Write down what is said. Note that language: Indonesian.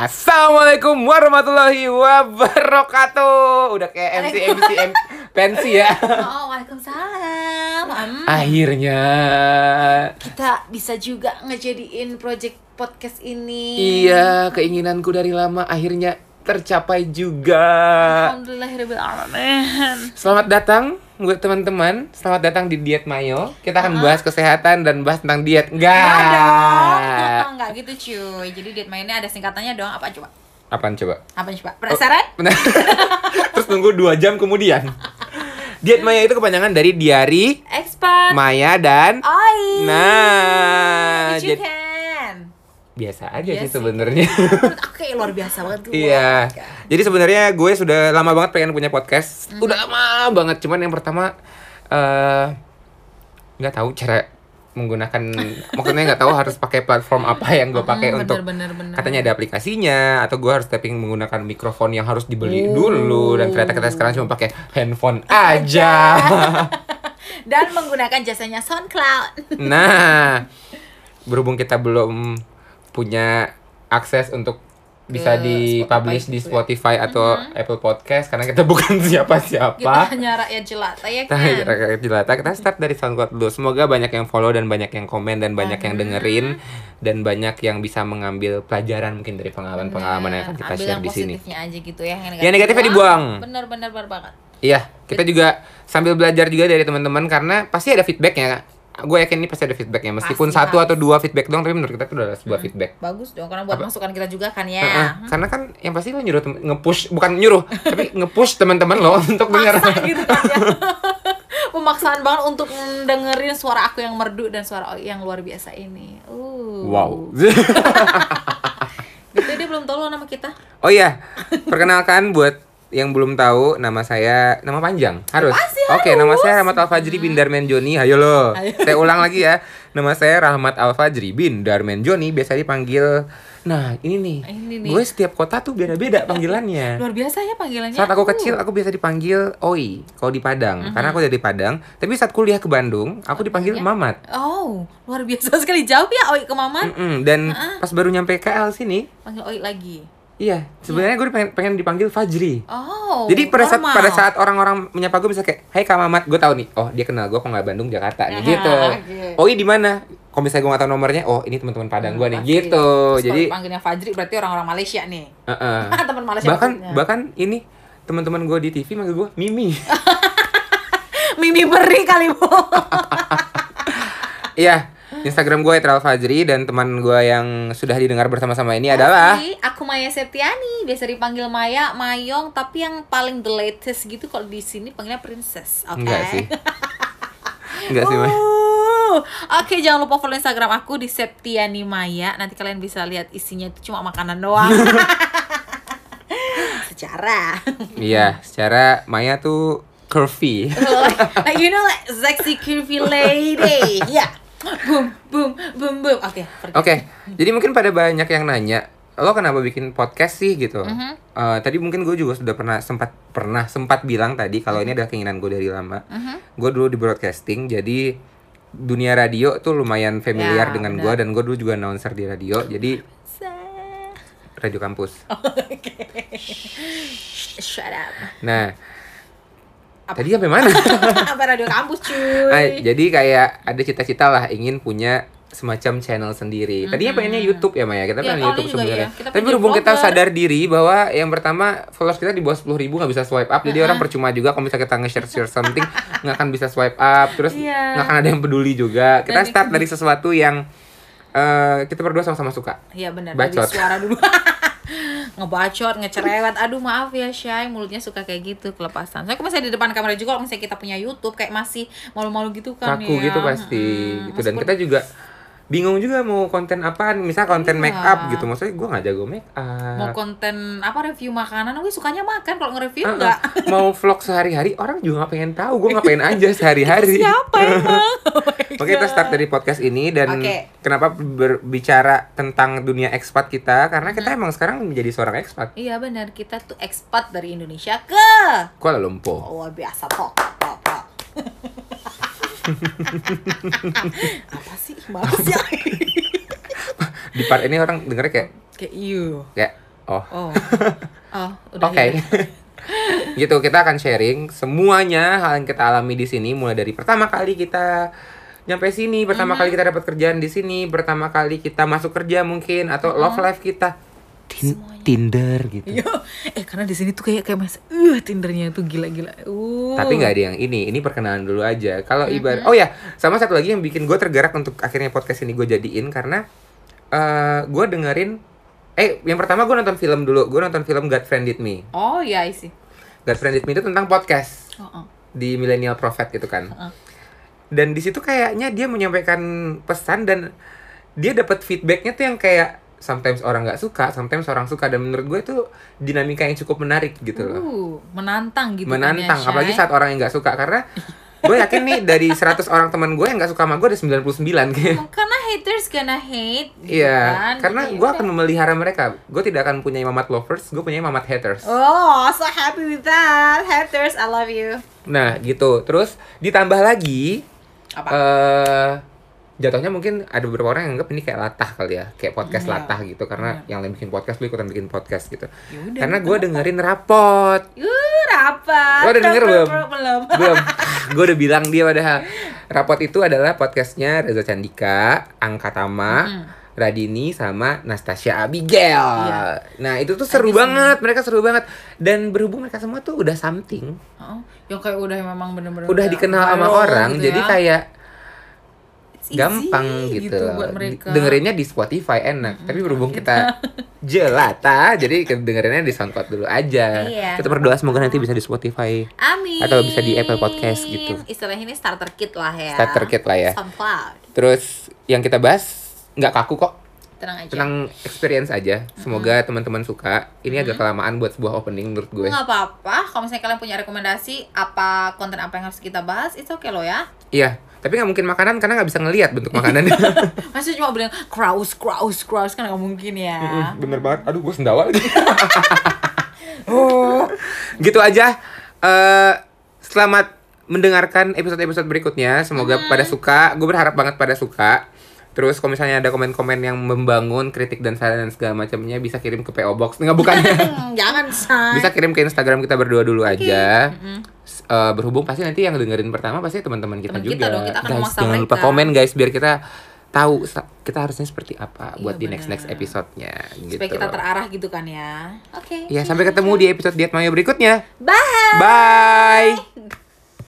Assalamualaikum warahmatullahi wabarakatuh. Udah kayak MC MC pensi ya. Oh, Waalaikumsalam. Akhirnya. kita bisa juga ngejadiin project podcast ini. Iya, keinginanku dari lama akhirnya tercapai juga. Alhamdulillahirobbilalamin. Selamat datang buat teman-teman. Selamat datang di Diet Mayo. Kita akan bahas kesehatan dan bahas tentang diet. Enggak Enggak. Enggak gitu cuy. Jadi diet mainnya ada singkatannya dong. Apa coba? Apaan coba? Apa coba? Penasaran? Benar. Terus tunggu dua jam kemudian. Diet Maya itu kepanjangan dari diari Expert. Maya dan Oi. Nah, jadi. Biasa aja Iya sih sih. sebenarnya. Oke, luar biasa banget gue. Iya. Jadi sebenarnya gue sudah lama banget pengen punya podcast. Hmm. Udah lama banget. Cuman yang pertama eh nggak tahu cara menggunakan maksudnya nggak tahu harus pakai platform apa yang gue pakai Hmm, untuk bener, bener, katanya ada aplikasinya atau gue harus tapping menggunakan mikrofon yang harus dibeli Oh. dulu dan ternyata kita sekarang cuma pakai handphone aja. Dan menggunakan jasanya SoundCloud. Nah, berhubung kita belum punya akses untuk bisa Ke dipublish Spotify di gitu ya. Spotify atau Apple Podcast karena kita bukan Kita siapa-siapa. hanya rakyat jelata ya Kita kan? rakyat jelata. Kita start dari SoundCloud dulu. Semoga banyak yang follow dan banyak yang komen dan banyak yang dengerin dan banyak yang bisa mengambil pelajaran mungkin dari pengalaman-pengalaman yang akan kita Ambil share di sini. positifnya aja gitu ya. Yang Yang negatifnya dibuang. Bener banget. Iya, kita juga sambil belajar juga dari teman-teman karena pasti ada feedbacknya. Gue yakin ini pasti ada feedbacknya meskipun Pasti, satu pasti. atau dua feedback doang tapi menurut kita itu adalah sebuah feedback. Bagus dong karena buat masukan kita juga kan ya. Heeh, karena kan yang pasti lo nyuruh nge-push bukan nyuruh tapi nge-push teman-teman lo untuk dengar. Gitu kan ya. Pemaksaan banget untuk dengerin suara aku yang merdu dan suara yang luar biasa ini. Uh. Wow. Gitu dia belum tahu lo nama kita. oh iya, perkenalkan buat yang belum tahu nama saya nama panjang harus. Pasti Oke, nama saya Rahmat Al Fajri bin Darmen Joni. Ayo lo. Ayo. Saya ulang lagi ya. Nama saya Rahmat Al Fajri bin Darmen Joni, biasa dipanggil Nah, ini nih. Ini nih. Gue setiap kota tuh beda-beda panggilannya. Luar biasa ya panggilannya. Saat aku kecil aku biasa dipanggil Oi kalau di Padang karena aku dari Padang. Tapi saat kuliah ke Bandung aku dipanggil Mamat. Oh, luar biasa sekali jauh ya Oi ke Mamat. Mm-mm, Dan pas baru nyampe KL sini, Panggil Oi lagi. Iya sebenarnya gue pengen, pengen dipanggil Fajri. Oh. Jadi pada saat normal. pada saat orang-orang menyapa gue bisa kayak, Hai Kak Mamat, gue tahu nih. Oh dia kenal gue kok nggak Bandung Jakarta nih gitu. oke. Oi di mana? Kalau misalnya gue nggak tahu nomornya, oh ini teman-teman Padang gue nih Pasti. gitu. Terus Jadi panggilnya Fajri berarti orang-orang Malaysia nih. uh-uh. Teman Malaysia bahkan maksudnya. bahkan ini teman-teman gue di TV manggil gue Mimi. Mimi beri kali bu. Iya, Instagram gue Etral Fajri dan teman gue yang sudah didengar bersama-sama ini adalah aku Maya Septiani, biasa dipanggil Maya, Mayong, tapi yang paling the latest gitu kalau di sini panggilnya Princess. Oke. enggak sih. enggak sih. Uh, Oke, jangan lupa follow Instagram aku di Septiani Maya. Nanti kalian bisa lihat isinya itu cuma makanan doang. Secara. Iya, secara Maya tuh curvy. like you know like sexy curvy lady. Ya. Boom boom boom boom. Oke, pergi. Oke, jadi mungkin pada banyak yang nanya, lo kenapa bikin podcast sih gitu? Mhm. Eh, tadi mungkin gue juga sudah pernah sempat pernah sempat bilang tadi kalau ini adalah keinginan gue dari lama. Mhm. Gue dulu di broadcasting, jadi dunia radio tuh lumayan familiar Ya, dengan gue dan gue dulu juga announcer di radio, jadi radio kampus. Oke. Shut up. Nah, Apa? tadi sampai mana? Apa radio kampus cuy? Ah, jadi kayak ada cita-cita lah ingin punya semacam channel sendiri. Tadinya pengennya YouTube ya Maya, kita Ya, pengen YouTube sebenarnya. ya. Tapi berhubung kita sadar diri bahwa yang pertama followers kita di bawah 10.000 ribu nggak bisa swipe up, jadi orang percuma juga kalau misalnya kita nge-share share something nggak akan bisa swipe up, terus Iya. nggak akan ada yang peduli juga. Kita Dan start dari sesuatu yang eh, kita berdua sama-sama suka. Iya benar dari Bacot. suara dulu. ngebacot, ngecerewet. Aduh maaf ya Shay, mulutnya suka kayak gitu kelepasan. Soalnya misalnya di depan kamera juga kalau misalnya kita punya YouTube kayak masih malu-malu gitu kan Kaku ya. gitu pasti Mm-mm. gitu dan kita juga bingung juga mau konten apaan misal konten Iya. make up gitu maksudnya gue nggak jago make mau up konten apa review makanan, gue sukanya makan kalau nge-review Uh-uh. enggak. mau vlog sehari-hari orang juga nggak pengen tahu gue ngapain aja sehari-hari Siapa emang? Oh Oke kita God. start dari podcast ini dan Oke. kenapa berbicara tentang dunia ekspat kita karena kita emang sekarang menjadi seorang ekspat Iya benar, kita tuh expat dari Indonesia ke Kuala Lumpur. luar biasa tok tok. apa sih? Males ya. Di part ini orang dengernya kayak Kayak you. kayak Oh. Oh. Oh, Oke. hilang. gitu kita akan sharing semuanya hal yang kita alami di sini mulai dari pertama kali kita nyampe sini, pertama kali kita dapat kerjaan di sini, pertama kali kita masuk kerja mungkin atau love life kita. Tin- Tinder gitu. Yo, eh karena di sini tuh kayak kayak mas, uh Tindernya tuh gila-gila. Uh. Tapi nggak ada yang ini, ini perkenalan dulu aja. Kalau ibarat, oh ya, sama satu lagi yang bikin gue tergerak untuk akhirnya podcast ini gue jadiin karena eh gue dengerin, eh yang pertama gue nonton film dulu, gue nonton film God Friended Me. Oh iya isi. God Friended Me itu tentang podcast Oh, oh. di Millennial Prophet gitu kan. Heeh. Dan di situ kayaknya dia menyampaikan pesan dan dia dapat feedbacknya tuh yang kayak sometimes orang nggak suka, sometimes orang suka dan menurut gue itu dinamika yang cukup menarik gitu loh. Uh, menantang gitu kan ya, menantang Shay. apalagi saat orang yang nggak suka karena gue yakin nih dari 100 orang teman gue yang nggak suka sama gue ada 99 kayak karena haters gonna hate gitu Iya, kan. karena Jadi gue akan memelihara mereka. Gue tidak akan punya mamat lovers, gue punya mamat haters. Oh, so happy with that. Haters, I love you. Nah, gitu. Terus ditambah lagi, Apa? eh jatuhnya mungkin ada beberapa orang yang anggap ini kayak latah kali ya, kayak podcast Iya. latah gitu. Karena yang lain bikin podcast, lu ikutan bikin podcast gitu. Yaudah, Karena gue dengerin rapot. Uh, rapat. Lo udah denger belum? Belum. belum gue udah bilang dia padahal rapot itu adalah podcastnya Reza Candika Angkatama Radini sama Nastasia Abigail Iya. nah itu tuh seru banget mereka seru banget dan berhubung mereka semua tuh udah something Oh, yang kayak udah memang bener-bener udah dikenal sama orang gitu jadi ya. kayak easy gampang gitu, loh. buat mereka. dengerinnya di Spotify enak tapi berhubung kita jelata jadi dengerinnya di SoundCloud dulu aja Iya. kita berdoa semoga nanti bisa di Spotify Amin. Atau bisa di Apple Podcast gitu. Istilahnya ini starter kit lah ya. Starter kit lah ya. SoundCloud. Terus yang kita bahas nggak kaku kok, Tenang aja. tentang experience aja. Semoga teman-teman suka. Ini agak kelamaan buat sebuah opening menurut gue. Nggak apa-apa. Kalau misalnya kalian punya rekomendasi apa konten apa yang harus kita bahas, itu oke loh ya. Iya, tapi nggak mungkin makanan karena nggak bisa ngelihat bentuk makanannya. Maksudnya cuma bilang kraus, kraus, kraus kan nggak mungkin ya. Bener banget. Aduh, gue sendawa lagi. oh, gitu aja. Eh, selamat mendengarkan episode-episode berikutnya. Semoga pada suka. Gue berharap banget pada suka. Terus kalau misalnya ada komen-komen yang membangun, kritik dan saran dan segala macamnya bisa kirim ke PO Box. Nggak bukan Jangan say. bisa kirim ke Instagram kita berdua dulu aja. S- eh, berhubung pasti nanti yang dengerin pertama pasti teman-teman kita Teman juga. kita dong, kita akan guys, jangan lupa mereka. komen guys biar kita tahu kita harusnya seperti apa Iya, buat di next next episode-nya gitu. Supaya kita terarah gitu kan ya. Oke. Ya, sampai ketemu di episode Diet Mayo berikutnya. Bye. Bye.